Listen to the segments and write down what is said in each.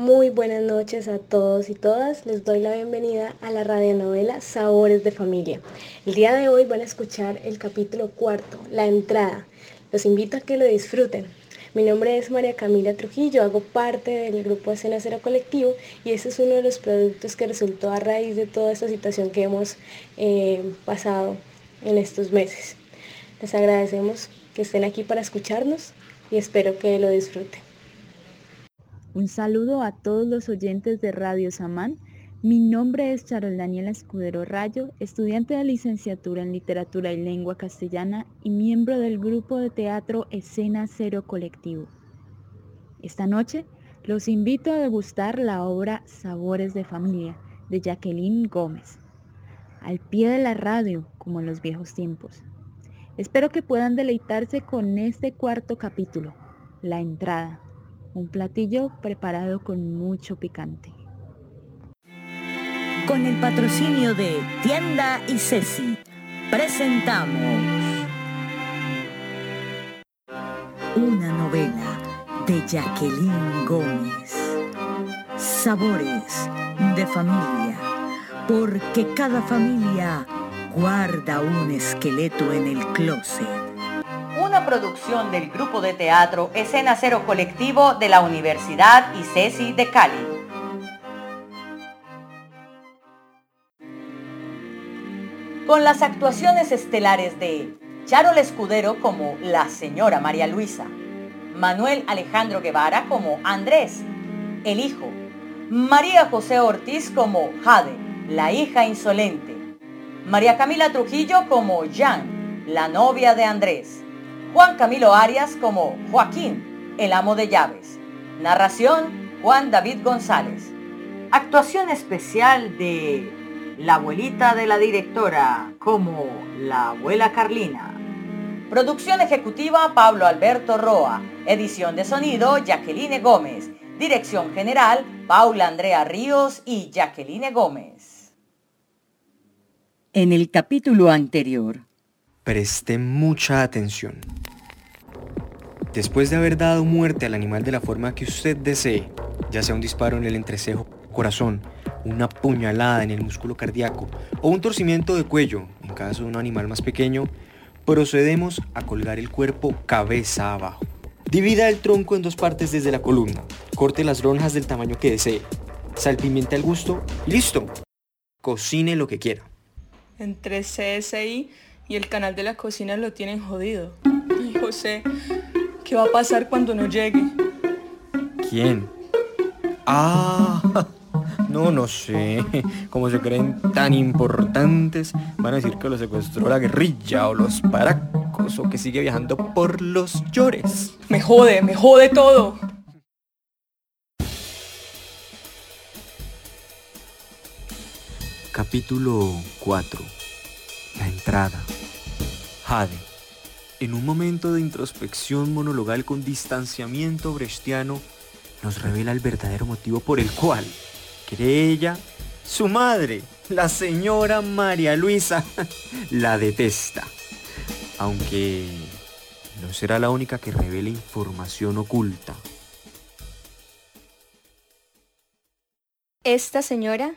Muy buenas noches a todos y todas. Les doy la bienvenida a la radionovela Sabores de Familia. El día de hoy van a escuchar el capítulo cuarto, La entrada. Los invito a que lo disfruten. Mi nombre es María Camila Trujillo, hago parte del grupo Escena Cero Colectivo y este es uno de los productos que resultó a raíz de toda esta situación que hemos eh, pasado en estos meses. Les agradecemos que estén aquí para escucharnos y espero que lo disfruten. Un saludo a todos los oyentes de Radio Samán. Mi nombre es Charol Daniela Escudero Rayo, estudiante de licenciatura en Literatura y Lengua Castellana y miembro del grupo de teatro Escena Cero Colectivo. Esta noche los invito a degustar la obra Sabores de Familia de Jacqueline Gómez, al pie de la radio como en los viejos tiempos. Espero que puedan deleitarse con este cuarto capítulo, La entrada un platillo preparado con mucho picante. Con el patrocinio de Tienda y Ceci, presentamos una novela de Jacqueline Gómez. Sabores de familia, porque cada familia guarda un esqueleto en el closet una producción del grupo de teatro Escena Cero Colectivo de la Universidad ICESI de Cali. Con las actuaciones estelares de Charol Escudero como la señora María Luisa, Manuel Alejandro Guevara como Andrés, el hijo, María José Ortiz como Jade, la hija insolente, María Camila Trujillo como Jan, la novia de Andrés, Juan Camilo Arias como Joaquín, el amo de llaves. Narración, Juan David González. Actuación especial de la abuelita de la directora como la abuela Carlina. Producción ejecutiva Pablo Alberto Roa. Edición de sonido Jacqueline Gómez. Dirección general Paula Andrea Ríos y Jacqueline Gómez. En el capítulo anterior, Preste mucha atención. Después de haber dado muerte al animal de la forma que usted desee, ya sea un disparo en el entrecejo, corazón, una puñalada en el músculo cardíaco o un torcimiento de cuello, en caso de un animal más pequeño, procedemos a colgar el cuerpo cabeza abajo. Divida el tronco en dos partes desde la columna. Corte las lonjas del tamaño que desee. Salpimente al gusto listo. Cocine lo que quiera. Entre CSI y el canal de la cocina lo tienen jodido. Y José, ¿qué va a pasar cuando no llegue? ¿Quién? Ah, no, no sé. Como se creen tan importantes, van a decir que lo secuestró la guerrilla o los paracos o que sigue viajando por los llores. Me jode, me jode todo. Capítulo 4. La entrada. Jade, en un momento de introspección monologal con distanciamiento brechtiano, nos revela el verdadero motivo por el cual cree ella, su madre, la señora María Luisa, la detesta. Aunque no será la única que revele información oculta. Esta señora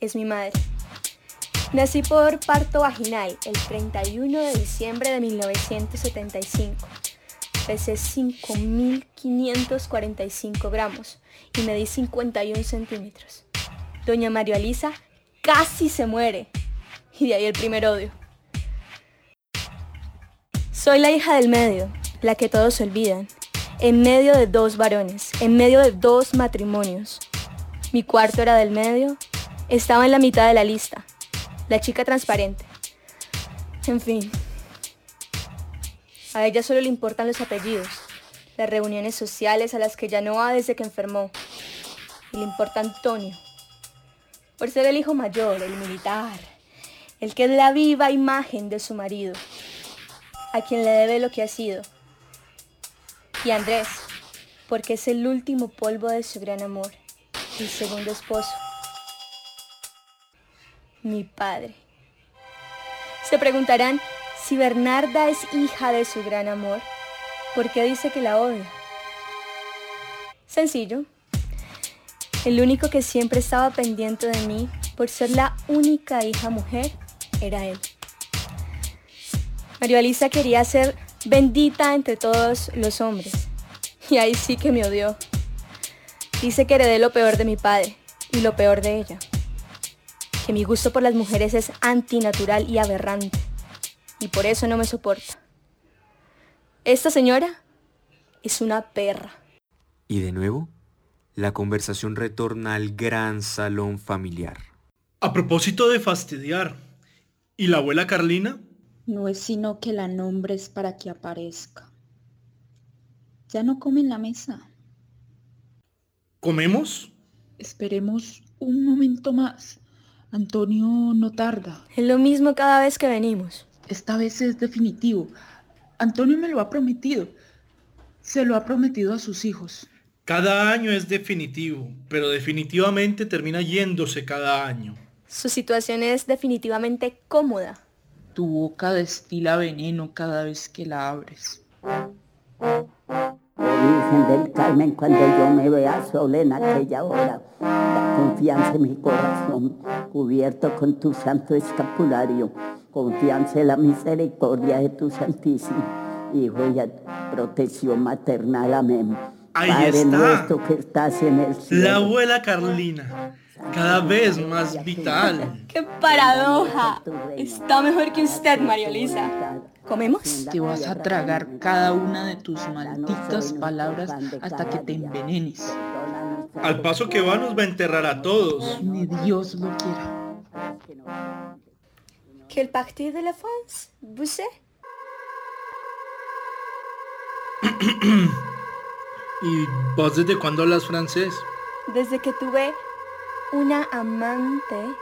es mi madre. Nací por parto vaginal el 31 de diciembre de 1975. Pesé 5.545 gramos y medí 51 centímetros. Doña María Elisa casi se muere. Y de ahí el primer odio. Soy la hija del medio, la que todos olvidan. En medio de dos varones, en medio de dos matrimonios. Mi cuarto era del medio, estaba en la mitad de la lista la chica transparente. En fin. A ella solo le importan los apellidos, las reuniones sociales a las que ya no va desde que enfermó. Y le importa Antonio. Por ser el hijo mayor, el militar, el que es la viva imagen de su marido, a quien le debe lo que ha sido. Y Andrés, porque es el último polvo de su gran amor, el segundo esposo mi padre. Se preguntarán si Bernarda es hija de su gran amor, ¿por qué dice que la odia? Sencillo. El único que siempre estaba pendiente de mí por ser la única hija mujer era él. María Elisa quería ser bendita entre todos los hombres. Y ahí sí que me odió. Dice que heredé lo peor de mi padre y lo peor de ella. Que mi gusto por las mujeres es antinatural y aberrante. Y por eso no me soporta. Esta señora es una perra. Y de nuevo, la conversación retorna al gran salón familiar. A propósito de fastidiar, ¿y la abuela Carlina? No es sino que la nombres para que aparezca. Ya no come en la mesa. ¿Comemos? Esperemos un momento más. Antonio no tarda. Es lo mismo cada vez que venimos. Esta vez es definitivo. Antonio me lo ha prometido. Se lo ha prometido a sus hijos. Cada año es definitivo, pero definitivamente termina yéndose cada año. Su situación es definitivamente cómoda. Tu boca destila veneno cada vez que la abres. Virgen del Carmen, cuando yo me vea sola en aquella hora, la confianza en mi corazón, cubierto con tu santo escapulario, confianza en la misericordia de tu Santísimo Hijo y protección maternal. Amén. Ahí Padre está. nuestro que estás en el cielo. La abuela Carlina, cada vez más vital. ¡Qué paradoja! Está mejor que usted, María Elisa. ¿Comemos? Te vas a tragar cada una de tus malditas palabras hasta que te envenenes. Al paso que va nos va a enterrar a todos. Ni Dios lo quiera. Quel parti de la France, vous? ¿Y vos desde cuándo hablas francés? Desde que tuve una amante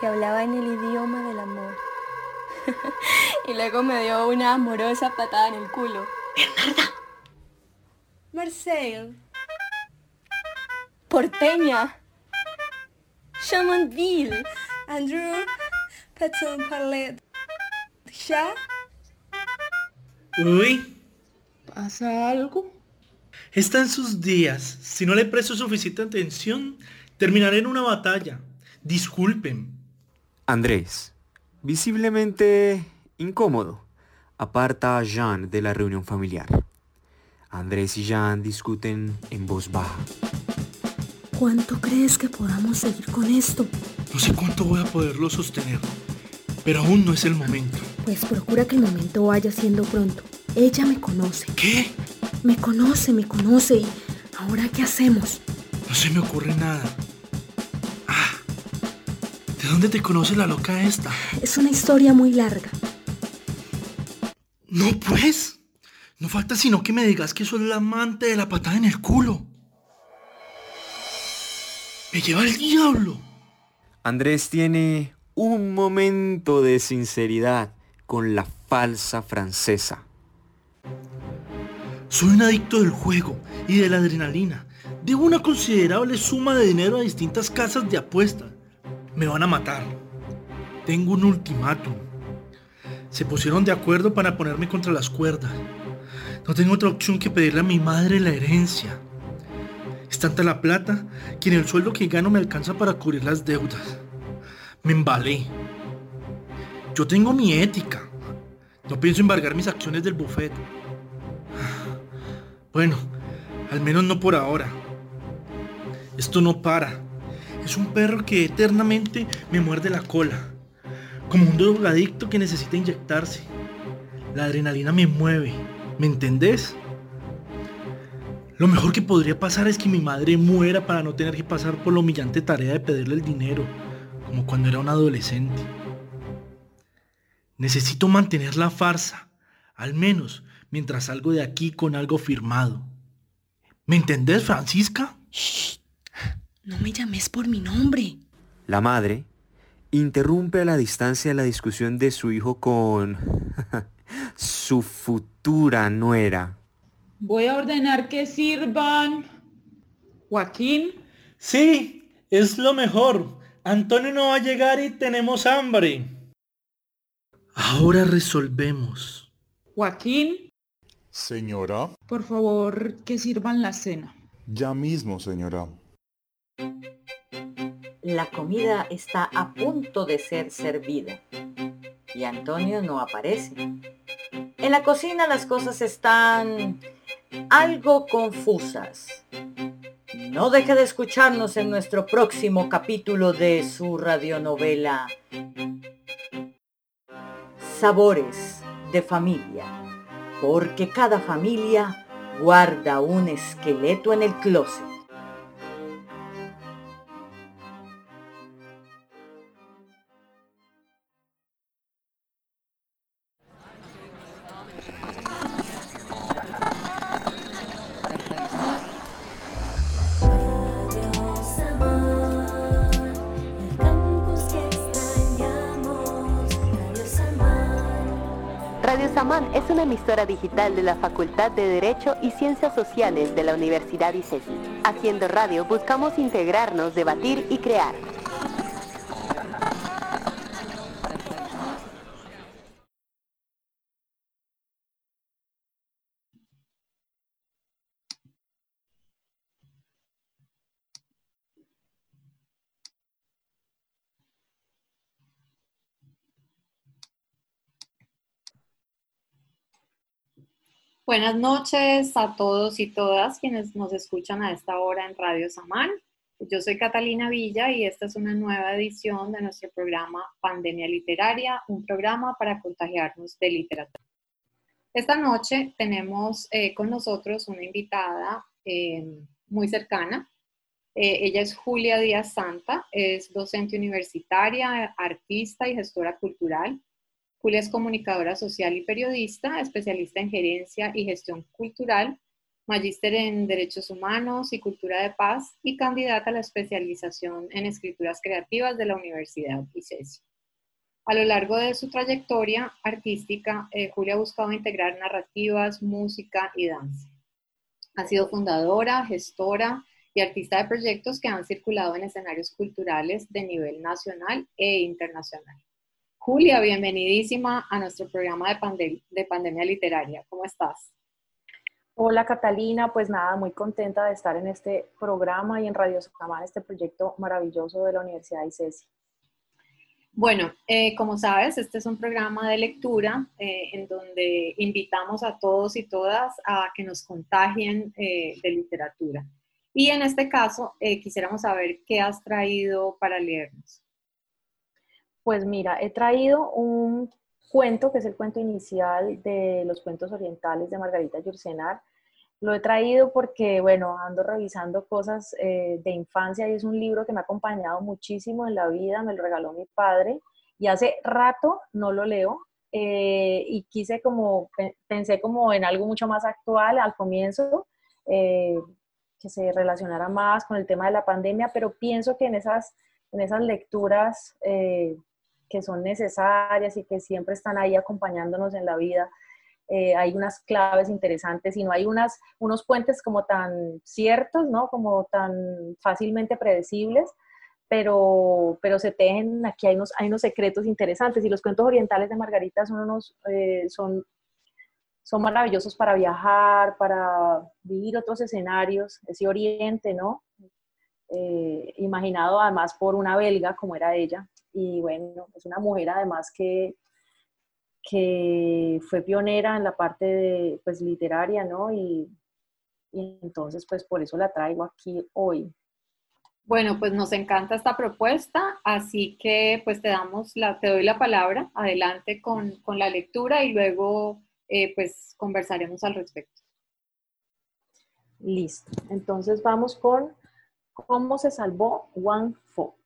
que hablaba en el idioma del amor. y luego me dio una amorosa patada en el culo. ¡Bernarda! Marcel. Porteña. Chamonville. Andrew, peut-on parler de chat? Uy, ¿Pasa algo? está en sus días. Si no le presto suficiente atención, terminaré en una batalla. Disculpen. Andrés, visiblemente incómodo, aparta a Jean de la reunión familiar. Andrés y Jean discuten en voz baja. ¿Cuánto crees que podamos seguir con esto? No sé cuánto voy a poderlo sostener, pero aún no es el momento. Pues procura que el momento vaya siendo pronto. Ella me conoce. ¿Qué? Me conoce, me conoce. ¿Y ahora qué hacemos? No se me ocurre nada. ¿De dónde te conoce la loca esta? Es una historia muy larga. No pues. No falta sino que me digas que sos la amante de la patada en el culo. Me lleva el diablo. Andrés tiene un momento de sinceridad con la falsa francesa. Soy un adicto del juego y de la adrenalina. Debo una considerable suma de dinero a distintas casas de apuestas. Me van a matar. Tengo un ultimátum. Se pusieron de acuerdo para ponerme contra las cuerdas. No tengo otra opción que pedirle a mi madre la herencia. Es tanta la plata que en el sueldo que gano me alcanza para cubrir las deudas. Me embalé. Yo tengo mi ética. No pienso embargar mis acciones del buffet. Bueno, al menos no por ahora. Esto no para. Es un perro que eternamente me muerde la cola. Como un drogadicto que necesita inyectarse. La adrenalina me mueve. ¿Me entendés? Lo mejor que podría pasar es que mi madre muera para no tener que pasar por la humillante tarea de pedirle el dinero, como cuando era un adolescente. Necesito mantener la farsa, al menos mientras salgo de aquí con algo firmado. ¿Me entendés, Francisca? No me llames por mi nombre. La madre interrumpe a la distancia la discusión de su hijo con su futura nuera. Voy a ordenar que sirvan. Joaquín, Sí, es lo mejor. Antonio no va a llegar y tenemos hambre. Ahora resolvemos. Joaquín, Señora, por favor, que sirvan la cena. ya mismo, señora. La comida está a punto de ser servida y Antonio no aparece. En la cocina las cosas están algo confusas. No deje de escucharnos en nuestro próximo capítulo de su radionovela Sabores de familia, porque cada familia guarda un esqueleto en el closet. Samán es una emisora digital de la Facultad de Derecho y Ciencias Sociales de la Universidad ICESI. Haciendo radio buscamos integrarnos, debatir y crear. Buenas noches a todos y todas quienes nos escuchan a esta hora en Radio Samán. Yo soy Catalina Villa y esta es una nueva edición de nuestro programa Pandemia Literaria, un programa para contagiarnos de literatura. Esta noche tenemos eh, con nosotros una invitada eh, muy cercana. Eh, ella es Julia Díaz Santa, es docente universitaria, artista y gestora cultural. Julia es comunicadora social y periodista, especialista en gerencia y gestión cultural, magíster en Derechos Humanos y Cultura de Paz y candidata a la especialización en escrituras creativas de la Universidad ICESI. A lo largo de su trayectoria artística, eh, Julia ha buscado integrar narrativas, música y danza. Ha sido fundadora, gestora y artista de proyectos que han circulado en escenarios culturales de nivel nacional e internacional. Julia, bienvenidísima a nuestro programa de, de Pandemia Literaria. ¿Cómo estás? Hola Catalina, pues nada, muy contenta de estar en este programa y en Radio Socamán, este proyecto maravilloso de la Universidad de ICESI. Bueno, eh, como sabes, este es un programa de lectura eh, en donde invitamos a todos y todas a que nos contagien eh, de literatura. Y en este caso, quisiéramos saber qué has traído para leernos. Pues mira, he traído un cuento que es el cuento inicial de los cuentos orientales de Margarita Yurcenar. Lo he traído porque, bueno, ando revisando cosas eh, de infancia y es un libro que me ha acompañado muchísimo en la vida, me lo regaló mi padre y hace rato no lo leo eh, y quise como, pensé como en algo mucho más actual al comienzo, eh, que se relacionara más con el tema de la pandemia, pero pienso que en esas, en esas lecturas que son necesarias y que siempre están ahí acompañándonos en la vida. Eh, hay unas claves interesantes y no hay unas, unos puentes como tan ciertos, ¿no? Como tan fácilmente predecibles, pero, pero se tejen, aquí hay unos, hay unos secretos interesantes y los cuentos orientales de Margarita son unos, eh, son, son maravillosos para viajar, para vivir otros escenarios, ese oriente, ¿no? Eh, imaginado además por una belga como era ella, y bueno, es una mujer además que, que fue pionera en la parte de, pues, literaria, ¿no? Y, y entonces, pues por eso la traigo aquí hoy. Bueno, pues nos encanta esta propuesta, así que pues te damos la, te doy la palabra, adelante con, con la lectura y luego eh, pues conversaremos al respecto. Listo, entonces vamos con cómo se salvó Wang Fo.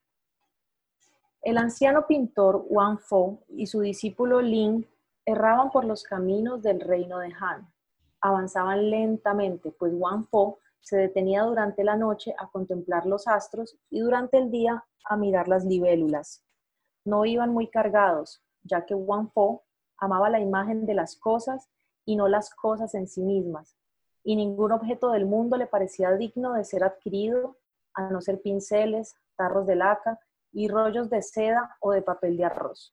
El anciano pintor Wang Fo y su discípulo Ling erraban por los caminos del reino de Han. Avanzaban lentamente, pues Wang Fo se detenía durante la noche a contemplar los astros y durante el día a mirar las libélulas. No iban muy cargados, ya que Wang Fo amaba la imagen de las cosas y no las cosas en sí mismas, y ningún objeto del mundo le parecía digno de ser adquirido, a no ser pinceles, tarros de laca y rollos de seda o de papel de arroz.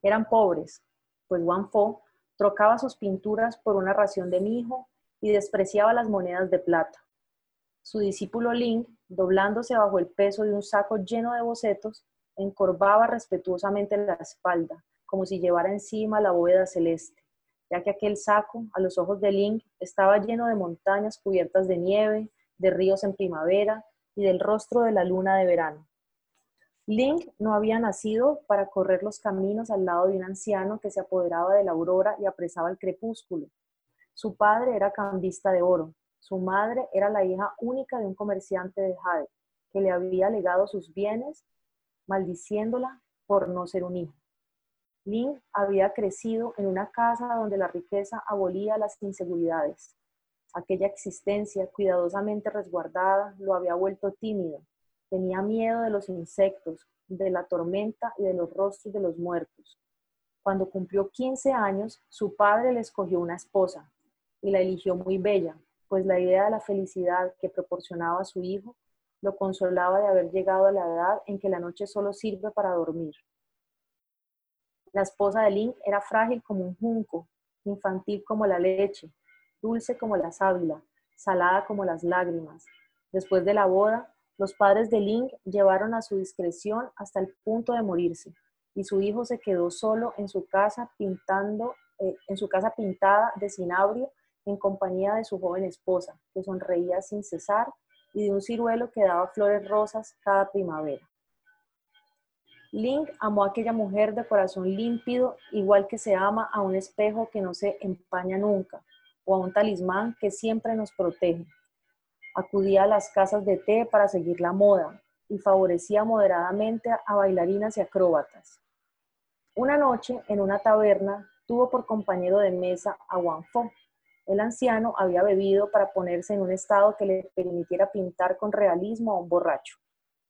Eran pobres, pues Wang Fo trocaba sus pinturas por una ración de mijo y despreciaba las monedas de plata. Su discípulo Ling, doblándose bajo el peso de un saco lleno de bocetos, encorvaba respetuosamente la espalda, como si llevara encima la bóveda celeste, ya que aquel saco, a los ojos de Ling, estaba lleno de montañas cubiertas de nieve, de ríos en primavera y del rostro de la luna de verano. Ling no había nacido para correr los caminos al lado de un anciano que se apoderaba de la aurora y apresaba el crepúsculo. Su padre era cambista de oro, su madre era la hija única de un comerciante de Jade, que le había legado sus bienes, maldiciéndola por no ser un hijo. Ling había crecido en una casa donde la riqueza abolía las inseguridades. Aquella existencia cuidadosamente resguardada lo había vuelto tímido. Tenía miedo de los insectos, de la tormenta y de los rostros de los muertos. Cuando cumplió 15 años, su padre le escogió una esposa y la eligió muy bella, pues la idea de la felicidad que proporcionaba a su hijo lo consolaba de haber llegado a la edad en que la noche solo sirve para dormir. La esposa de Link era frágil como un junco, infantil como la leche, dulce como la sábila, salada como las lágrimas. Después de la boda, los padres de Link llevaron a su discreción hasta el punto de morirse, y su hijo se quedó solo en su casa pintando, eh, en su casa pintada de cinabrio en compañía de su joven esposa, que sonreía sin cesar, y de un ciruelo que daba flores rosas cada primavera. Link amó a aquella mujer de corazón límpido, igual que se ama a un espejo que no se empaña nunca, o a un talismán que siempre nos protege. Acudía a las casas de té para seguir la moda y favorecía moderadamente a bailarinas y acróbatas. Una noche, en una taberna, tuvo por compañero de mesa a Wang Fo, el anciano había bebido para ponerse en un estado que le permitiera pintar con realismo a un borracho.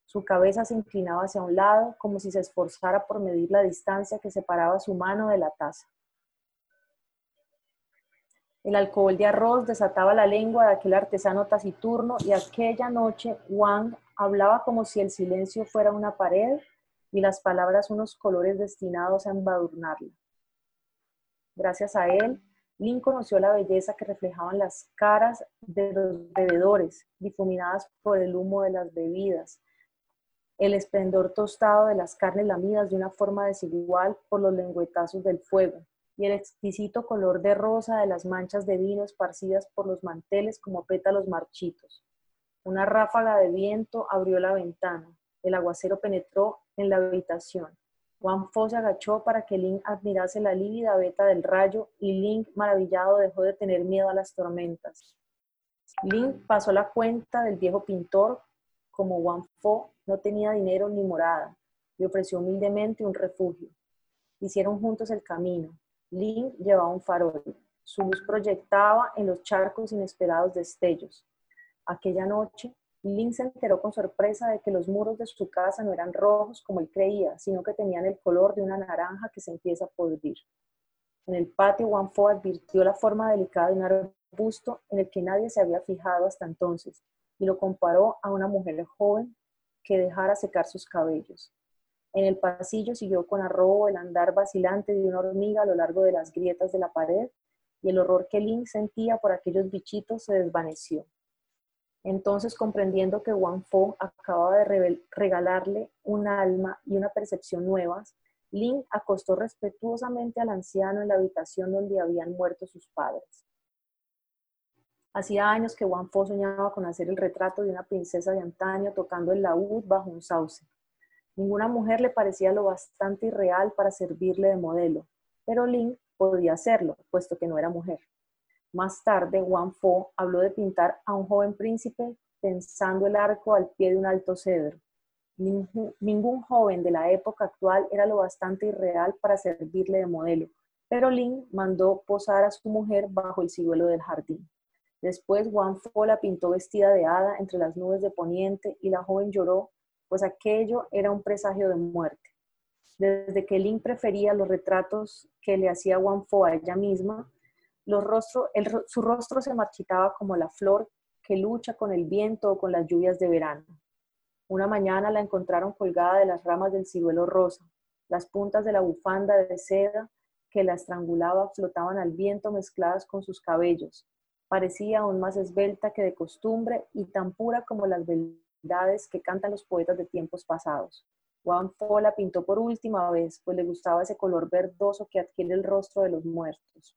Su cabeza se inclinaba hacia un lado, como si se esforzara por medir la distancia que separaba su mano de la taza. El alcohol de arroz desataba la lengua de aquel artesano taciturno y aquella noche Wang hablaba como si el silencio fuera una pared y las palabras unos colores destinados a embadurnarla. Gracias a él, Lin conoció la belleza que reflejaban las caras de los bebedores, difuminadas por el humo de las bebidas, el esplendor tostado de las carnes lamidas de una forma desigual por los lengüetazos del fuego, y el exquisito color de rosa de las manchas de vino esparcidas por los manteles como pétalos marchitos. Una ráfaga de viento abrió la ventana, el aguacero penetró en la habitación, Juan Fo se agachó para que Link admirase la lívida veta del rayo y Link, maravillado, dejó de tener miedo a las tormentas. Link pasó la cuenta del viejo pintor. Como Wang Fo no tenía dinero ni morada, le ofreció humildemente un refugio. Hicieron juntos el camino. Link llevaba un farol. Su luz proyectaba en los charcos inesperados destellos. Aquella noche, Link se enteró con sorpresa de que los muros de su casa no eran rojos como él creía, sino que tenían el color de una naranja que se empieza a podrir. En el patio, Wang Fo advirtió la forma delicada de un arbusto en el que nadie se había fijado hasta entonces y lo comparó a una mujer joven que dejara secar sus cabellos. En el pasillo siguió con arrobo el andar vacilante de una hormiga a lo largo de las grietas de la pared y el horror que Link sentía por aquellos bichitos se desvaneció. Entonces, comprendiendo que Wang Fo acababa de regalarle un alma y una percepción nuevas, Lin acostó respetuosamente al anciano en la habitación donde habían muerto sus padres. Hacía años que Wang Fo soñaba con hacer el retrato de una princesa de antaño tocando el laúd bajo un sauce. Ninguna mujer le parecía lo bastante irreal para servirle de modelo, pero Lin podía hacerlo, puesto que no era mujer. Más tarde, Wang Fo habló de pintar a un joven príncipe tensando el arco al pie de un alto cedro. Ningún, joven de la época actual era lo bastante irreal para servirle de modelo, pero Lin mandó posar a su mujer bajo el ciruelo del jardín. Después Wang Fo la pintó vestida de hada entre las nubes de poniente y la joven lloró, pues aquello era un presagio de muerte. Desde que Lin prefería los retratos que le hacía Wang Fo a ella misma, su rostro se marchitaba como la flor que lucha con el viento o con las lluvias de verano. Una mañana la encontraron colgada de las ramas del ciruelo rosa. Las puntas de la bufanda de seda que la estrangulaba flotaban al viento mezcladas con sus cabellos. Parecía aún más esbelta que de costumbre y tan pura como las que cantan los poetas de tiempos pasados. Juan Fo la pintó por última vez, pues le gustaba ese color verdoso que adquiere el rostro de los muertos.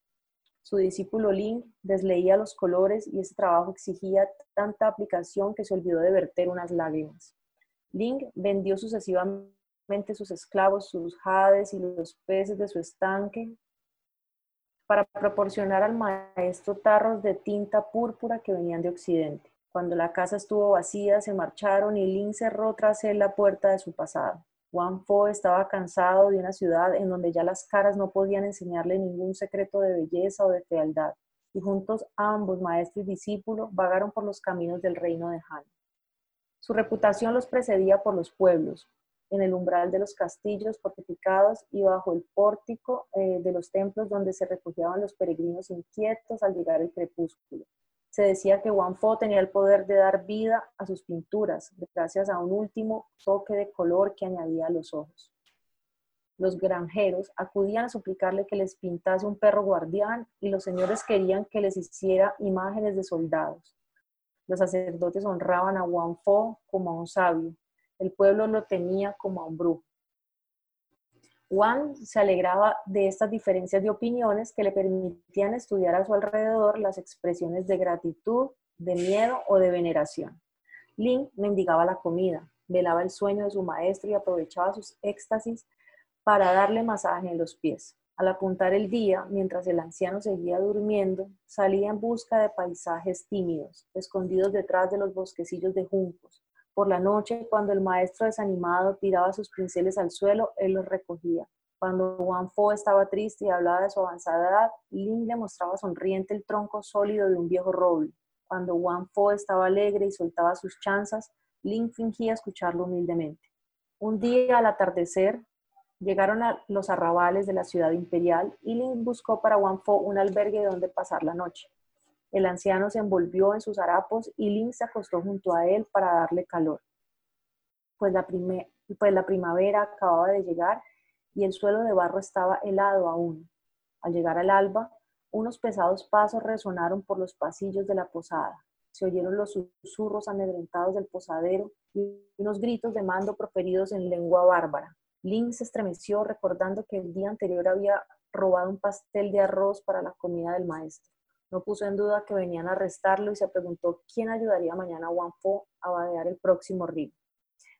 Su discípulo Ling desleía los colores y ese trabajo exigía tanta aplicación que se olvidó de verter unas lágrimas. Ling vendió sucesivamente sus esclavos, sus jades y los peces de su estanque para proporcionar al maestro tarros de tinta púrpura que venían de Occidente. Cuando la casa estuvo vacía, se marcharon y Lin cerró tras él la puerta de su pasado. Wang Fo estaba cansado de una ciudad en donde ya las caras no podían enseñarle ningún secreto de belleza o de fealdad, y juntos ambos, maestro y discípulo, vagaron por los caminos del reino de Han. Su reputación los precedía por los pueblos, en el umbral de los castillos fortificados y bajo el pórtico eh, de los templos donde se refugiaban los peregrinos inquietos al llegar el crepúsculo. Se decía que Wang Fo tenía el poder de dar vida a sus pinturas, gracias a un último toque de color que añadía a los ojos. Los granjeros acudían a suplicarle que les pintase un perro guardián y los señores querían que les hiciera imágenes de soldados. Los sacerdotes honraban a Wang Fo como a un sabio. El pueblo lo tenía como a un brujo. Wang se alegraba de estas diferencias de opiniones que le permitían estudiar a su alrededor las expresiones de gratitud, de miedo o de veneración. Lin mendigaba la comida, velaba el sueño de su maestro y aprovechaba sus éxtasis para darle masaje en los pies. Al apuntar el día, mientras el anciano seguía durmiendo, salía en busca de paisajes tímidos, escondidos detrás de los bosquecillos de juncos, por la noche, cuando el maestro desanimado tiraba sus pinceles al suelo, él los recogía. Cuando Wang Fo estaba triste y hablaba de su avanzada edad, Lin le mostraba sonriente el tronco sólido de un viejo roble. Cuando Wang Fo estaba alegre y soltaba sus chanzas, Lin fingía escucharlo humildemente. Un día al atardecer, llegaron a los arrabales de la ciudad imperial y Lin buscó para Wang Fo un albergue donde pasar la noche. El anciano se envolvió en sus harapos y Lin se acostó junto a él para darle calor. Pues la, pues la primavera acababa de llegar y el suelo de barro estaba helado aún. Al llegar al alba, unos pesados pasos resonaron por los pasillos de la posada. Se oyeron los susurros amedrentados del posadero y unos gritos de mando proferidos en lengua bárbara. Lin se estremeció recordando que el día anterior había robado un pastel de arroz para la comida del maestro. No puso en duda que venían a arrestarlo y se preguntó quién ayudaría mañana a Wang Fo a vadear el próximo río.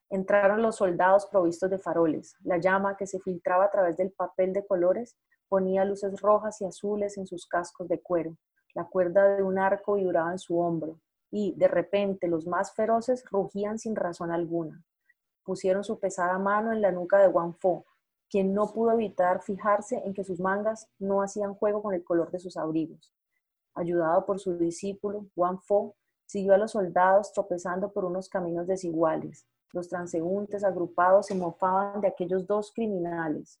Entraron los soldados provistos de faroles. La llama que se filtraba a través del papel de colores ponía luces rojas y azules en sus cascos de cuero. La cuerda de un arco vibraba en su hombro y, de repente, los más feroces rugían sin razón alguna. Pusieron su pesada mano en la nuca de Wang Fo, quien no pudo evitar fijarse en que sus mangas no hacían juego con el color de sus abrigos. Ayudado por su discípulo, Wang Fo, siguió a los soldados tropezando por unos caminos desiguales. Los transeúntes agrupados se mofaban de aquellos dos criminales,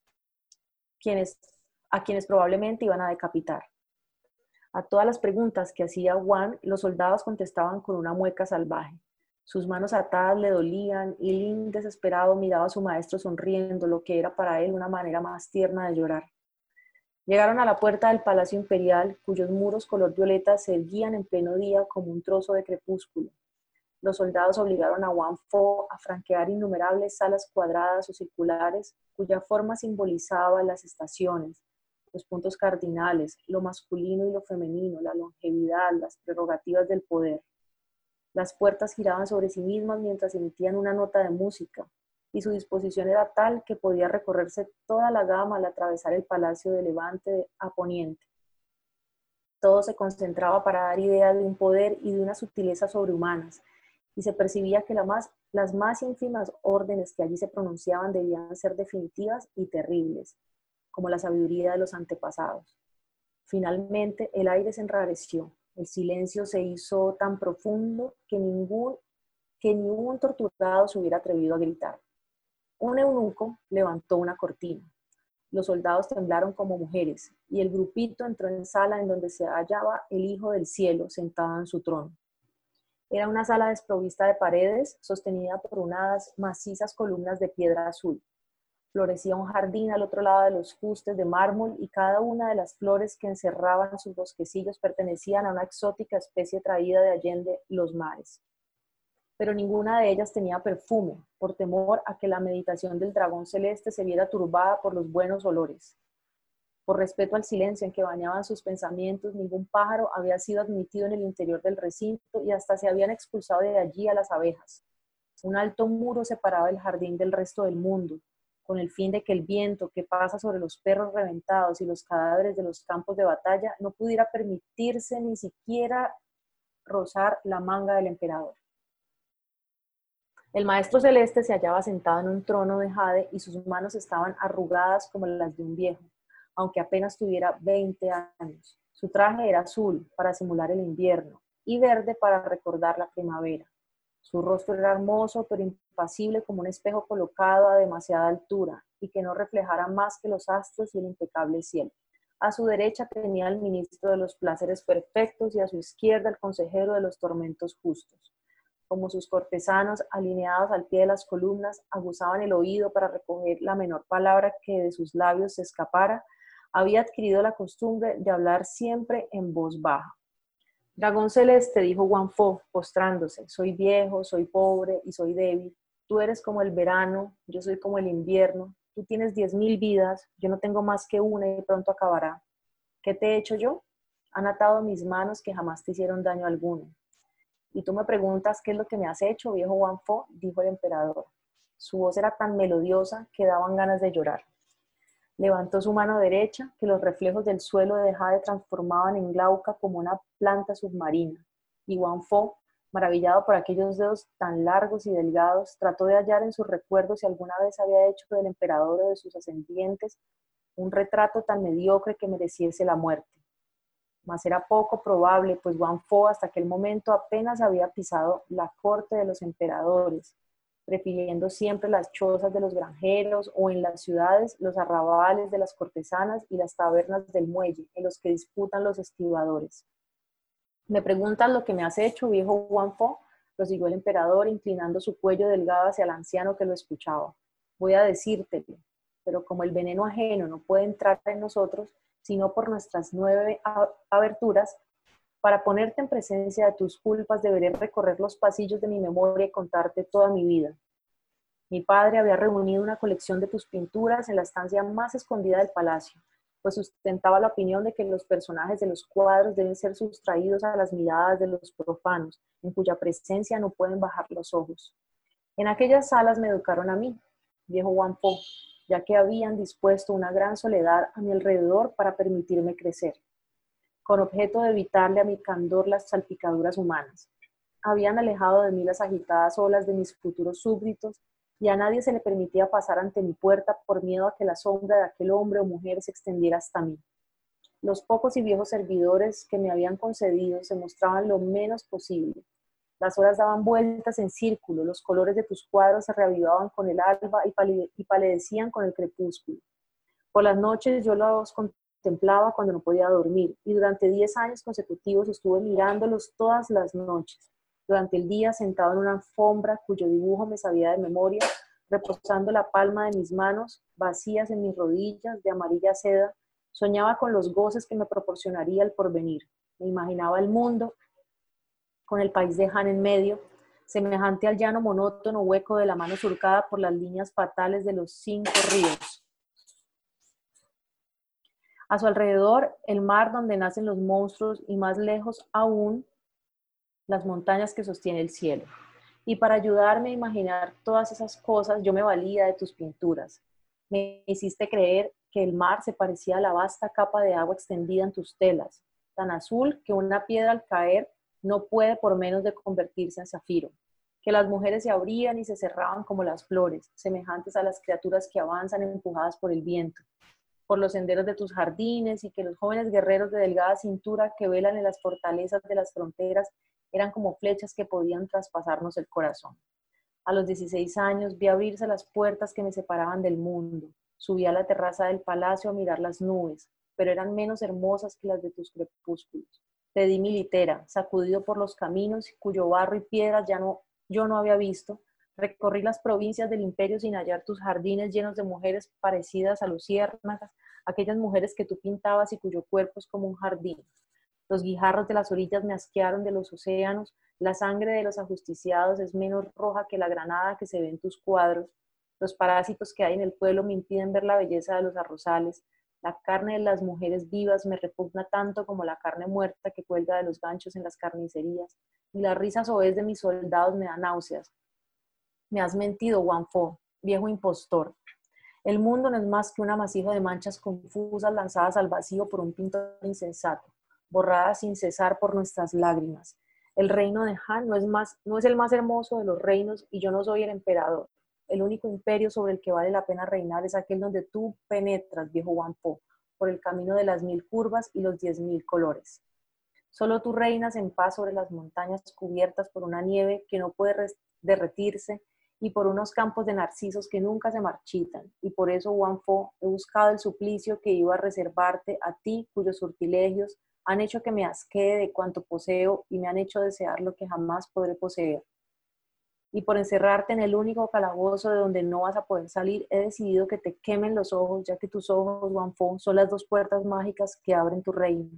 quienes, a quienes probablemente iban a decapitar. A todas las preguntas que hacía Wang, los soldados contestaban con una mueca salvaje. Sus manos atadas le dolían y Lin, desesperado, miraba a su maestro sonriendo, lo que era para él una manera más tierna de llorar. Llegaron a la puerta del Palacio Imperial, cuyos muros color violeta se erguían en pleno día como un trozo de crepúsculo. Los soldados obligaron a Wang Fo a franquear innumerables salas cuadradas o circulares cuya forma simbolizaba las estaciones, los puntos cardinales, lo masculino y lo femenino, la longevidad, las prerrogativas del poder. Las puertas giraban sobre sí mismas mientras emitían una nota de música, y su disposición era tal que podía recorrerse toda la gama al atravesar el palacio de Levante a Poniente. Todo se concentraba para dar idea de un poder y de una sutileza sobrehumanas, y se percibía que las más ínfimas órdenes que allí se pronunciaban debían ser definitivas y terribles, como la sabiduría de los antepasados. Finalmente, el aire se enrareció, el silencio se hizo tan profundo que, ningún, que ningún torturado se hubiera atrevido a gritar. Un eunuco levantó una cortina. Los soldados temblaron como mujeres y el grupito entró en sala en donde se hallaba el Hijo del Cielo sentado en su trono. Era una sala desprovista de paredes, sostenida por unas macizas columnas de piedra azul. Florecía un jardín al otro lado de los fustes de mármol y cada una de las flores que encerraban sus bosquecillos pertenecían a una exótica especie traída de allende los mares. Pero ninguna de ellas tenía perfume, por temor a que la meditación del dragón celeste se viera turbada por los buenos olores. Por respeto al silencio en que bañaban sus pensamientos, ningún pájaro había sido admitido en el interior del recinto y hasta se habían expulsado de allí a las abejas. Un alto muro separaba el jardín del resto del mundo, con el fin de que el viento que pasa sobre los perros reventados y los cadáveres de los campos de batalla no pudiera permitirse ni siquiera rozar la manga del emperador. El maestro celeste se hallaba sentado en un trono de jade y sus manos estaban arrugadas como las de un viejo, aunque apenas tuviera 20 años. Su traje era azul para simular el invierno y verde para recordar la primavera. Su rostro era hermoso, pero impasible como un espejo colocado a demasiada altura y que no reflejara más que los astros y el impecable cielo. A su derecha tenía el ministro de los placeres perfectos y a su izquierda el consejero de los tormentos justos. Como sus cortesanos, alineados al pie de las columnas, aguzaban el oído para recoger la menor palabra que de sus labios se escapara, había adquirido la costumbre de hablar siempre en voz baja. Dragón celeste, dijo Fo, postrándose, soy viejo, soy pobre y soy débil. Tú eres como el verano, yo soy como el invierno. Tú tienes diez mil vidas, yo no tengo más que una y pronto acabará. ¿Qué te he hecho yo? Han atado mis manos que jamás te hicieron daño alguno. Y tú me preguntas qué es lo que me has hecho, viejo Fo, dijo el emperador. Su voz era tan melodiosa que daban ganas de llorar. Levantó su mano derecha, que los reflejos del suelo de Jade transformaban en glauca como una planta submarina. Y Wang Fo, maravillado por aquellos dedos tan largos y delgados, trató de hallar en sus recuerdos si alguna vez había hecho del emperador o de sus ascendientes un retrato tan mediocre que mereciese la muerte. Mas era poco probable, pues Wang Fo hasta aquel momento apenas había pisado la corte de los emperadores prefiriendo siempre las chozas de los granjeros o en las ciudades los arrabales de las cortesanas y las tabernas del muelle en los que disputan los estibadores. Me preguntas lo que me has hecho, viejo Fo, prosiguió el emperador, inclinando su cuello delgado hacia el anciano que lo escuchaba. Voy a decírtelo, pero como el veneno ajeno no puede entrar en nosotros, sino por nuestras nueve aberturas, para ponerte en presencia de tus culpas deberé recorrer los pasillos de mi memoria y contarte toda mi vida. Mi padre había reunido una colección de tus pinturas en la estancia más escondida del palacio, pues sustentaba la opinión de que los personajes de los cuadros deben ser sustraídos a las miradas de los profanos, en cuya presencia no pueden bajar los ojos. En aquellas salas me educaron a mí, viejo Po, ya que habían dispuesto una gran soledad a mi alrededor para permitirme crecer con objeto de evitarle a mi candor las salpicaduras humanas. Habían alejado de mí las agitadas olas de mis futuros súbditos y a nadie se le permitía pasar ante mi puerta por miedo a que la sombra de aquel hombre o mujer se extendiera hasta mí. Los pocos y viejos servidores que me habían concedido se mostraban lo menos posible. Las horas daban vueltas en círculo, los colores de tus cuadros se reavivaban con el alba y, palidecían con el crepúsculo. Por las noches yo los contemplaba cuando no podía dormir y durante 10 años consecutivos estuve mirándolos todas las noches. Durante el día sentado en una alfombra cuyo dibujo me sabía de memoria, reposando la palma de mis manos vacías en mis rodillas de amarilla seda, soñaba con los goces que me proporcionaría el porvenir. Me imaginaba el mundo con el país de Han en medio, semejante al llano monótono hueco de la mano surcada por las líneas fatales de los cinco ríos a su alrededor, el mar donde nacen los monstruos y más lejos aún, las montañas que sostiene el cielo. Y para ayudarme a imaginar todas esas cosas, yo me valía de tus pinturas. Me hiciste creer que el mar se parecía a la vasta capa de agua extendida en tus telas, tan azul que una piedra al caer no puede por menos de convertirse en zafiro, que las mujeres se abrían y se cerraban como las flores, semejantes a las criaturas que avanzan empujadas por el viento, por los senderos de tus jardines y que los jóvenes guerreros de delgada cintura que velan en las fortalezas de las fronteras eran como flechas que podían traspasarnos el corazón. A los 16 años vi abrirse las puertas que me separaban del mundo. Subí a la terraza del palacio a mirar las nubes, pero eran menos hermosas que las de tus crepúsculos. Te di mi litera, sacudido por los caminos cuyo barro y piedras ya no, yo no había visto, Recorrí las provincias del imperio sin hallar tus jardines llenos de mujeres parecidas a luciérnagas, aquellas mujeres que tú pintabas y cuyo cuerpo es como un jardín. Los guijarros de las orillas me asquearon de los océanos, la sangre de los ajusticiados es menos roja que la granada que se ve en tus cuadros, los parásitos que hay en el pueblo me impiden ver la belleza de los arrozales, la carne de las mujeres vivas me repugna tanto como la carne muerta que cuelga de los ganchos en las carnicerías, y las risas oes de mis soldados me dan náuseas. Me has mentido, Fo, viejo impostor. El mundo no es más que un amasijo de manchas confusas lanzadas al vacío por un pintor insensato, borradas sin cesar por nuestras lágrimas. El reino de Han no es, más, no es el más hermoso de los reinos y yo no soy el emperador. El único imperio sobre el que vale la pena reinar es aquel donde tú penetras, viejo Po, por el camino de las mil curvas y los diez mil colores. Solo tú reinas en paz sobre las montañas cubiertas por una nieve que no puede derretirse y por unos campos de narcisos que nunca se marchitan. Y por eso, Fo, he buscado el suplicio que iba a reservarte a ti, cuyos sortilegios han hecho que me asquee de cuanto poseo y me han hecho desear lo que jamás podré poseer. Y por encerrarte en el único calabozo de donde no vas a poder salir, he decidido que te quemen los ojos, ya que tus ojos, Fo, son las dos puertas mágicas que abren tu reino.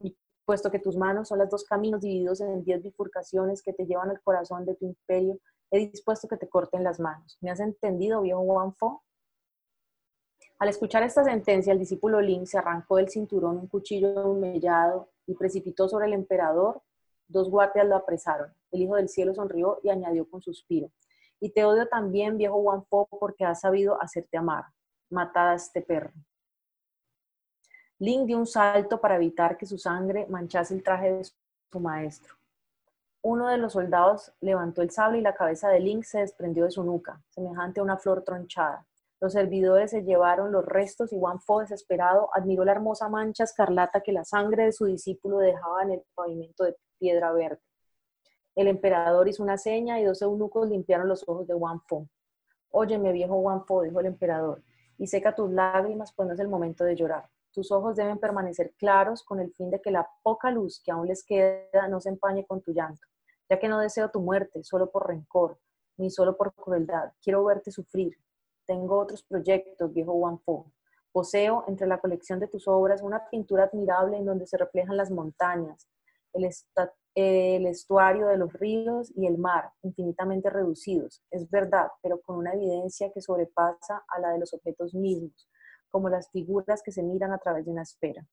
Y puesto que tus manos son los dos caminos divididos en diez bifurcaciones que te llevan al corazón de tu imperio, he dispuesto que te corten las manos. ¿Me has entendido, viejo Wanfo? Al escuchar esta sentencia, el discípulo Lin se arrancó del cinturón un cuchillo mellado y precipitó sobre el emperador. Dos guardias lo apresaron. El Hijo del Cielo sonrió y añadió con suspiro. Y te odio también, viejo Wanfo, porque has sabido hacerte amar. Matad a este perro. Lin dio un salto para evitar que su sangre manchase el traje de su maestro. Uno de los soldados levantó el sable y la cabeza de Link se desprendió de su nuca, semejante a una flor tronchada. Los servidores se llevaron los restos y Wang Fo, desesperado, admiró la hermosa mancha escarlata que la sangre de su discípulo dejaba en el pavimento de piedra verde. El emperador hizo una seña y dos eunucos limpiaron los ojos de Wang Fo. Óyeme, viejo Wang Fo, dijo el emperador, y seca tus lágrimas, pues no es el momento de llorar. Tus ojos deben permanecer claros con el fin de que la poca luz que aún les queda no se empañe con tu llanto, ya que no deseo tu muerte solo por rencor, ni solo por crueldad. Quiero verte sufrir. Tengo otros proyectos, viejo Wanfo. Poseo entre la colección de tus obras una pintura admirable en donde se reflejan las montañas, el, estuario de los ríos y el mar, infinitamente reducidos. Es verdad, pero con una evidencia que sobrepasa a la de los objetos mismos como las figuras que se miran a través de una esfera.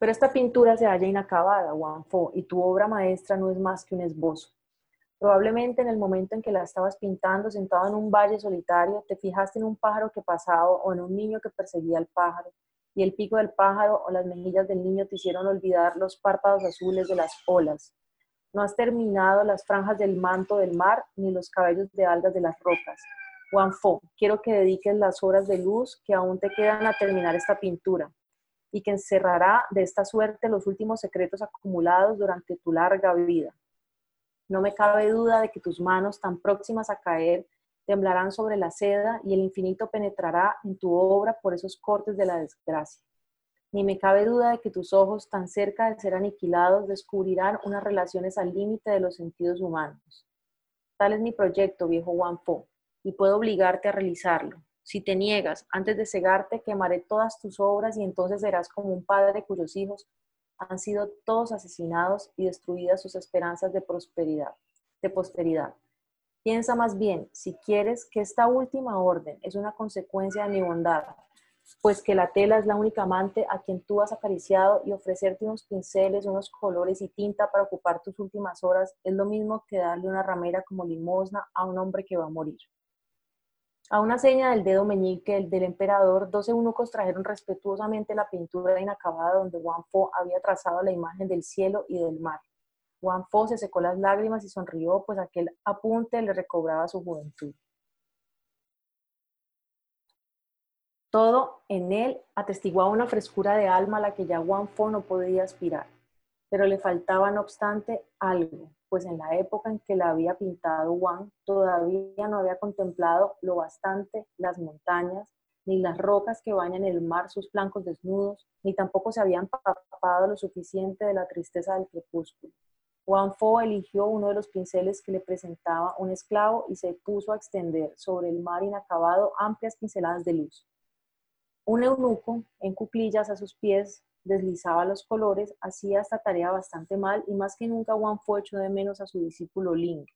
Pero esta pintura se halla inacabada, Wang Fo, y tu obra maestra no es más que un esbozo. Probablemente en el momento en que la estabas pintando sentado en un valle solitario, te fijaste en un pájaro que pasaba o en un niño que perseguía al pájaro, y el pico del pájaro o las mejillas del niño te hicieron olvidar los párpados azules de las olas. No has terminado las franjas del manto del mar ni los cabellos de algas de las rocas. Fo, quiero que dediques las horas de luz que aún te quedan a terminar esta pintura y que encerrará de esta suerte los últimos secretos acumulados durante tu larga vida. No me cabe duda de que tus manos tan próximas a caer temblarán sobre la seda y el infinito penetrará en tu obra por esos cortes de la desgracia. Ni me cabe duda de que tus ojos, tan cerca de ser aniquilados, descubrirán unas relaciones al límite de los sentidos humanos. Tal es mi proyecto, viejo Fo y puedo obligarte a realizarlo. Si te niegas, antes de cegarte, quemaré todas tus obras y entonces serás como un padre cuyos hijos han sido todos asesinados y destruidas sus esperanzas de prosperidad, de posteridad. Piensa más bien, si quieres, que esta última orden es una consecuencia de mi bondad, pues que la tela es la única amante a quien tú has acariciado y ofrecerte unos pinceles, unos colores y tinta para ocupar tus últimas horas es lo mismo que darle una ramera como limosna a un hombre que va a morir. A una seña del dedo meñique del emperador, dos eunucos trajeron respetuosamente la pintura inacabada donde Wang Fo había trazado la imagen del cielo y del mar. Wang Fo se secó las lágrimas y sonrió, pues aquel apunte le recobraba su juventud. Todo en él atestiguaba una frescura de alma a la que ya Wang Fo no podía aspirar, pero le faltaba, no obstante, algo, pues en la época en que la había pintado Wang todavía no había contemplado lo bastante las montañas, ni las rocas que bañan el mar sus flancos desnudos, ni tampoco se habían empapado lo suficiente de la tristeza del crepúsculo. Juan Fo eligió uno de los pinceles que le presentaba un esclavo y se puso a extender sobre el mar inacabado amplias pinceladas de luz. Un eunuco, en cuclillas a sus pies, deslizaba los colores, hacía esta tarea bastante mal y más que nunca Juan Fo echó de menos a su discípulo Ling.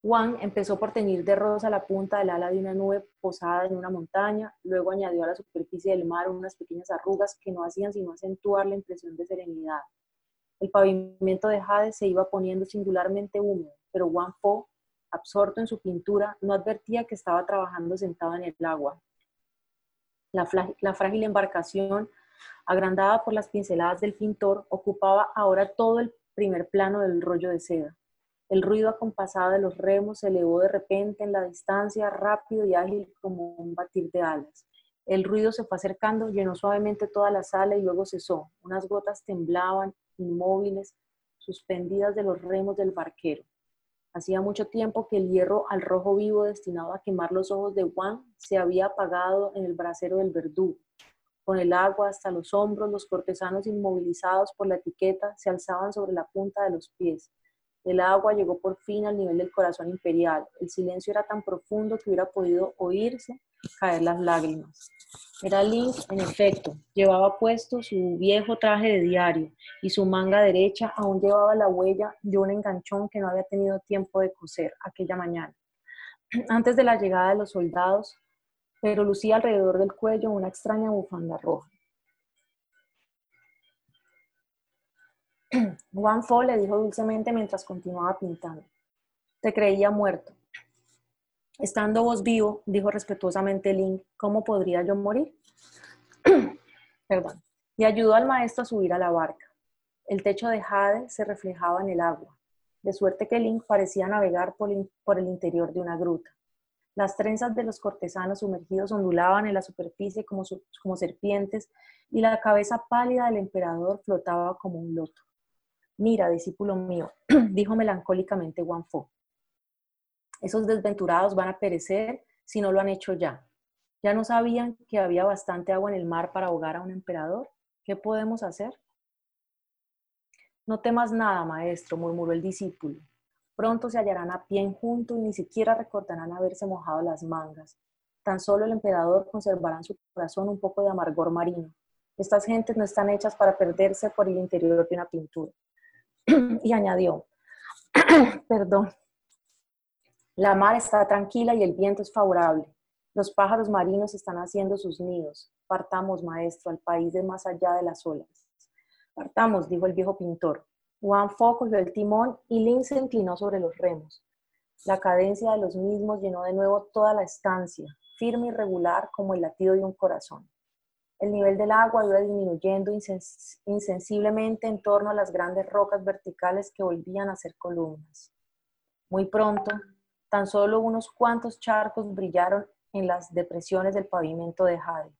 Juan empezó por teñir de rosa la punta del ala de una nube posada en una montaña, luego añadió a la superficie del mar unas pequeñas arrugas que no hacían sino acentuar la impresión de serenidad. El pavimento de jade se iba poniendo singularmente húmedo, pero Wang Po, absorto en su pintura, no advertía que estaba trabajando sentado en el agua. La, frágil embarcación, agrandada por las pinceladas del pintor, ocupaba ahora todo el primer plano del rollo de seda. El ruido acompasado de los remos se elevó de repente en la distancia, rápido y ágil como un batir de alas. El ruido se fue acercando, llenó suavemente toda la sala y luego cesó. Unas gotas temblaban inmóviles, suspendidas de los remos del barquero. Hacía mucho tiempo que el hierro al rojo vivo destinado a quemar los ojos de Juan se había apagado en el brasero del verdugo. Con el agua hasta los hombros, los cortesanos inmovilizados por la etiqueta se alzaban sobre la punta de los pies. El agua llegó por fin al nivel del corazón imperial. El silencio era tan profundo que hubiera podido oírse caer las lágrimas. Era Link, en efecto, llevaba puesto su viejo traje de diario y su manga derecha aún llevaba la huella de un enganchón que no había tenido tiempo de coser aquella mañana. Antes de la llegada de los soldados, pero lucía alrededor del cuello una extraña bufanda roja. Juan Fo le dijo dulcemente mientras continuaba pintando. Te creía muerto. Estando vos vivo, dijo respetuosamente Link, ¿cómo podría yo morir? Perdón. Y ayudó al maestro a subir a la barca. El techo de jade se reflejaba en el agua, de suerte que Link parecía navegar por, el interior de una gruta. Las trenzas de los cortesanos sumergidos ondulaban en la superficie como, como serpientes y la cabeza pálida del emperador flotaba como un loto. Mira, discípulo mío, dijo melancólicamente Fo. Esos desventurados van a perecer si no lo han hecho ya. ¿Ya no sabían que había bastante agua en el mar para ahogar a un emperador? ¿Qué podemos hacer? No temas nada, maestro, murmuró el discípulo. Pronto se hallarán a pie junto y ni siquiera recordarán haberse mojado las mangas. Tan solo el emperador conservará en su corazón un poco de amargor marino. Estas gentes no están hechas para perderse por el interior de una pintura. y añadió, perdón, la mar está tranquila y el viento es favorable. Los pájaros marinos están haciendo sus nidos. Partamos, maestro, al país de más allá de las olas. Partamos, dijo el viejo pintor. Juan Fo cogió el timón y Lin se inclinó sobre los remos. La cadencia de los mismos llenó de nuevo toda la estancia, firme y regular como el latido de un corazón. El nivel del agua iba disminuyendo insensiblemente en torno a las grandes rocas verticales que volvían a ser columnas. Muy pronto, Tan solo unos cuantos charcos brillaron en las depresiones del pavimento de jade.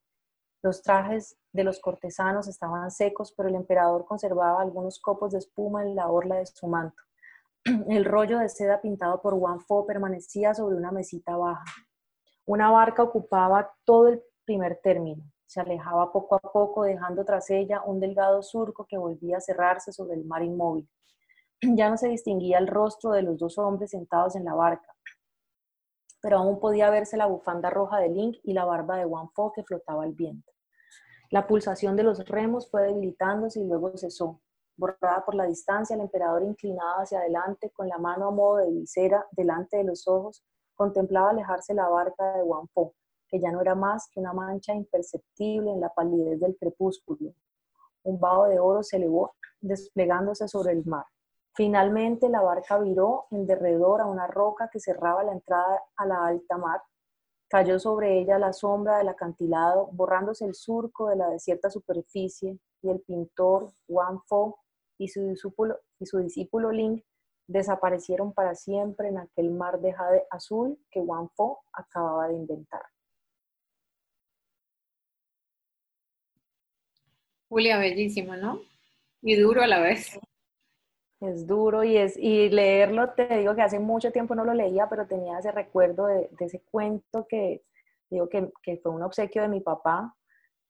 Los trajes de los cortesanos estaban secos, pero el emperador conservaba algunos copos de espuma en la orla de su manto. El rollo de seda pintado por Wang Fo permanecía sobre una mesita baja. Una barca ocupaba todo el primer término. Se alejaba poco a poco, dejando tras ella un delgado surco que volvía a cerrarse sobre el mar inmóvil. Ya no se distinguía el rostro de los dos hombres sentados en la barca, pero aún podía verse la bufanda roja de Link y la barba de Wang Fo que flotaba al viento. La pulsación de los remos fue debilitándose y luego cesó. Borrada por la distancia, el emperador inclinado hacia adelante, con la mano a modo de visera delante de los ojos, contemplaba alejarse la barca de Wang Fo, que ya no era más que una mancha imperceptible en la palidez del crepúsculo. Un vaho de oro se elevó, desplegándose sobre el mar. Finalmente la barca viró en derredor a una roca que cerraba la entrada a la alta mar. Cayó sobre ella la sombra del acantilado, borrándose el surco de la desierta superficie, y el pintor Wang Fo y su discípulo, Ling desaparecieron para siempre en aquel mar de jade azul que Wang Fo acababa de inventar. Julia, bellísimo, ¿no? Y duro a la vez. Es duro y, es, y leerlo, te digo que hace mucho tiempo no lo leía, pero tenía ese recuerdo de, ese cuento que, digo que, que, fue un obsequio de mi papá.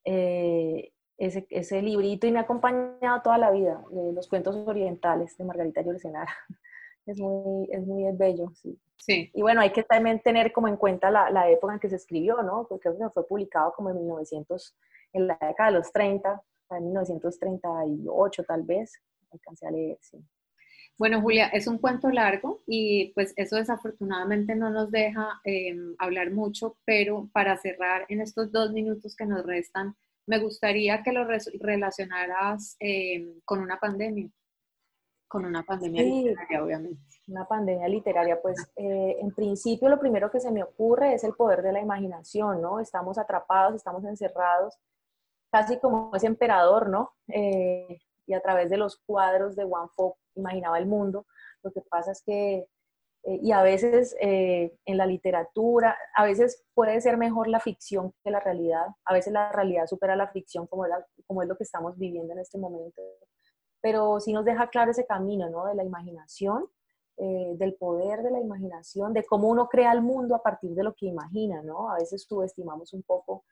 Eh, ese, ese librito y me ha acompañado toda la vida, los cuentos orientales de Margarita Llorsenara. Es muy, es muy bello, sí. sí. Y bueno, hay que también tener como en cuenta la, la época en que se escribió, ¿no? Porque fue publicado como en 1900, en la década de los 30, en 1938 tal vez, alcancé a leer, sí. Bueno, Julia, es un cuento largo y pues eso desafortunadamente no nos deja em, hablar mucho, pero para cerrar en estos dos minutos que nos restan, me gustaría que lo relacionaras em, con una pandemia, con una pandemia literaria, obviamente. Una pandemia literaria, pues eh, en principio lo primero que se me ocurre es el poder de la imaginación, ¿no? Estamos atrapados, estamos encerrados, casi como ese emperador, ¿no? Eh, y a través de los cuadros de Juan Fo imaginaba el mundo. Lo que pasa es que, eh, y a veces eh, en la literatura, a veces puede ser mejor la ficción que la realidad, a veces la realidad supera la ficción como, como es lo que estamos viviendo en este momento, pero sí nos deja claro ese camino, ¿no? De la imaginación, eh, del poder de la imaginación, de cómo uno crea el mundo a partir de lo que imagina, ¿no? A veces subestimamos un poco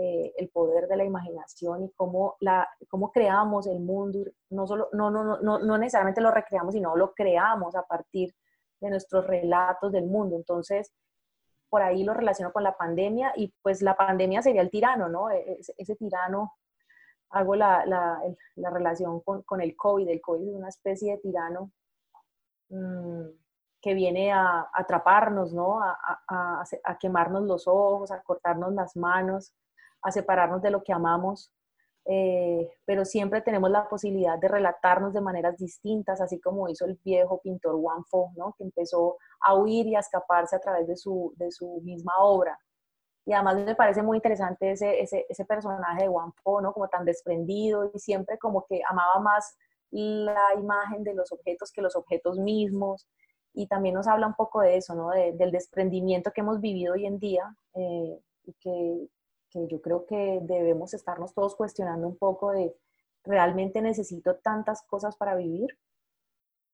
eh, el poder de la imaginación y cómo, la, cómo creamos el mundo, no, solo, no, no, no, no necesariamente lo recreamos, sino lo creamos a partir de nuestros relatos del mundo. Entonces, por ahí lo relaciono con la pandemia y pues la pandemia sería el tirano, ¿no? E, ese, tirano, hago la, la, la relación con, con, el COVID, el COVID es una especie de tirano mmm, que viene a, atraparnos, ¿no? A, a, a, quemarnos los ojos, a cortarnos las manos, a separarnos de lo que amamos, eh, pero siempre tenemos la posibilidad de relatarnos de maneras distintas, así como hizo el viejo pintor Wang Fo, ¿no? que empezó a huir y a escaparse a través de su, de su misma obra. Y además me parece muy interesante ese, ese, ese personaje de Wang Fo, ¿no? como tan desprendido y siempre como que amaba más la imagen de los objetos que los objetos mismos. Y también nos habla un poco de eso, ¿no? del desprendimiento que hemos vivido hoy en día eh, que, que yo creo que debemos estarnos todos cuestionando un poco de, ¿realmente necesito tantas cosas para vivir?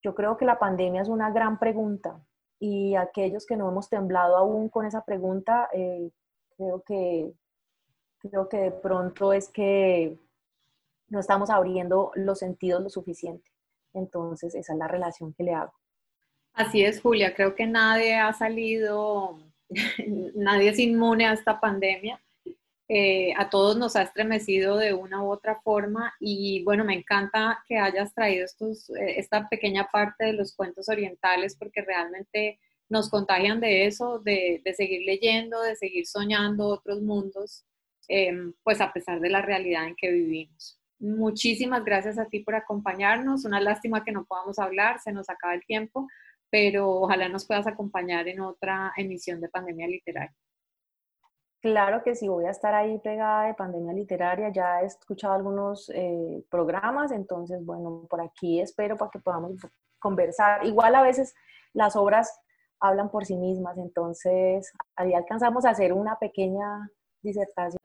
Yo creo que la pandemia es una gran pregunta y aquellos que no hemos temblado aún con esa pregunta, eh, creo, que, creo que de pronto es que no estamos abriendo los sentidos lo suficiente. Entonces, esa es la relación que le hago. Así es, Julia. Creo que nadie ha salido, nadie es inmune a esta pandemia. Eh, a todos nos ha estremecido de una u otra forma y bueno, me encanta que hayas traído eh, esta pequeña parte de los cuentos orientales porque realmente nos contagian de eso, de, seguir leyendo, de seguir soñando otros mundos, em, pues a pesar de la realidad en que vivimos. Muchísimas gracias a ti por acompañarnos. Una lástima que no podamos hablar, se nos acaba el tiempo, pero ojalá nos puedas acompañar en otra emisión de Pandemia Literaria. Claro que sí, voy a estar ahí pegada de pandemia literaria. Ya he escuchado algunos eh, programas, entonces, bueno, por aquí espero para que podamos conversar. Igual a veces las obras hablan por sí mismas, entonces ahí alcanzamos a hacer una pequeña disertación.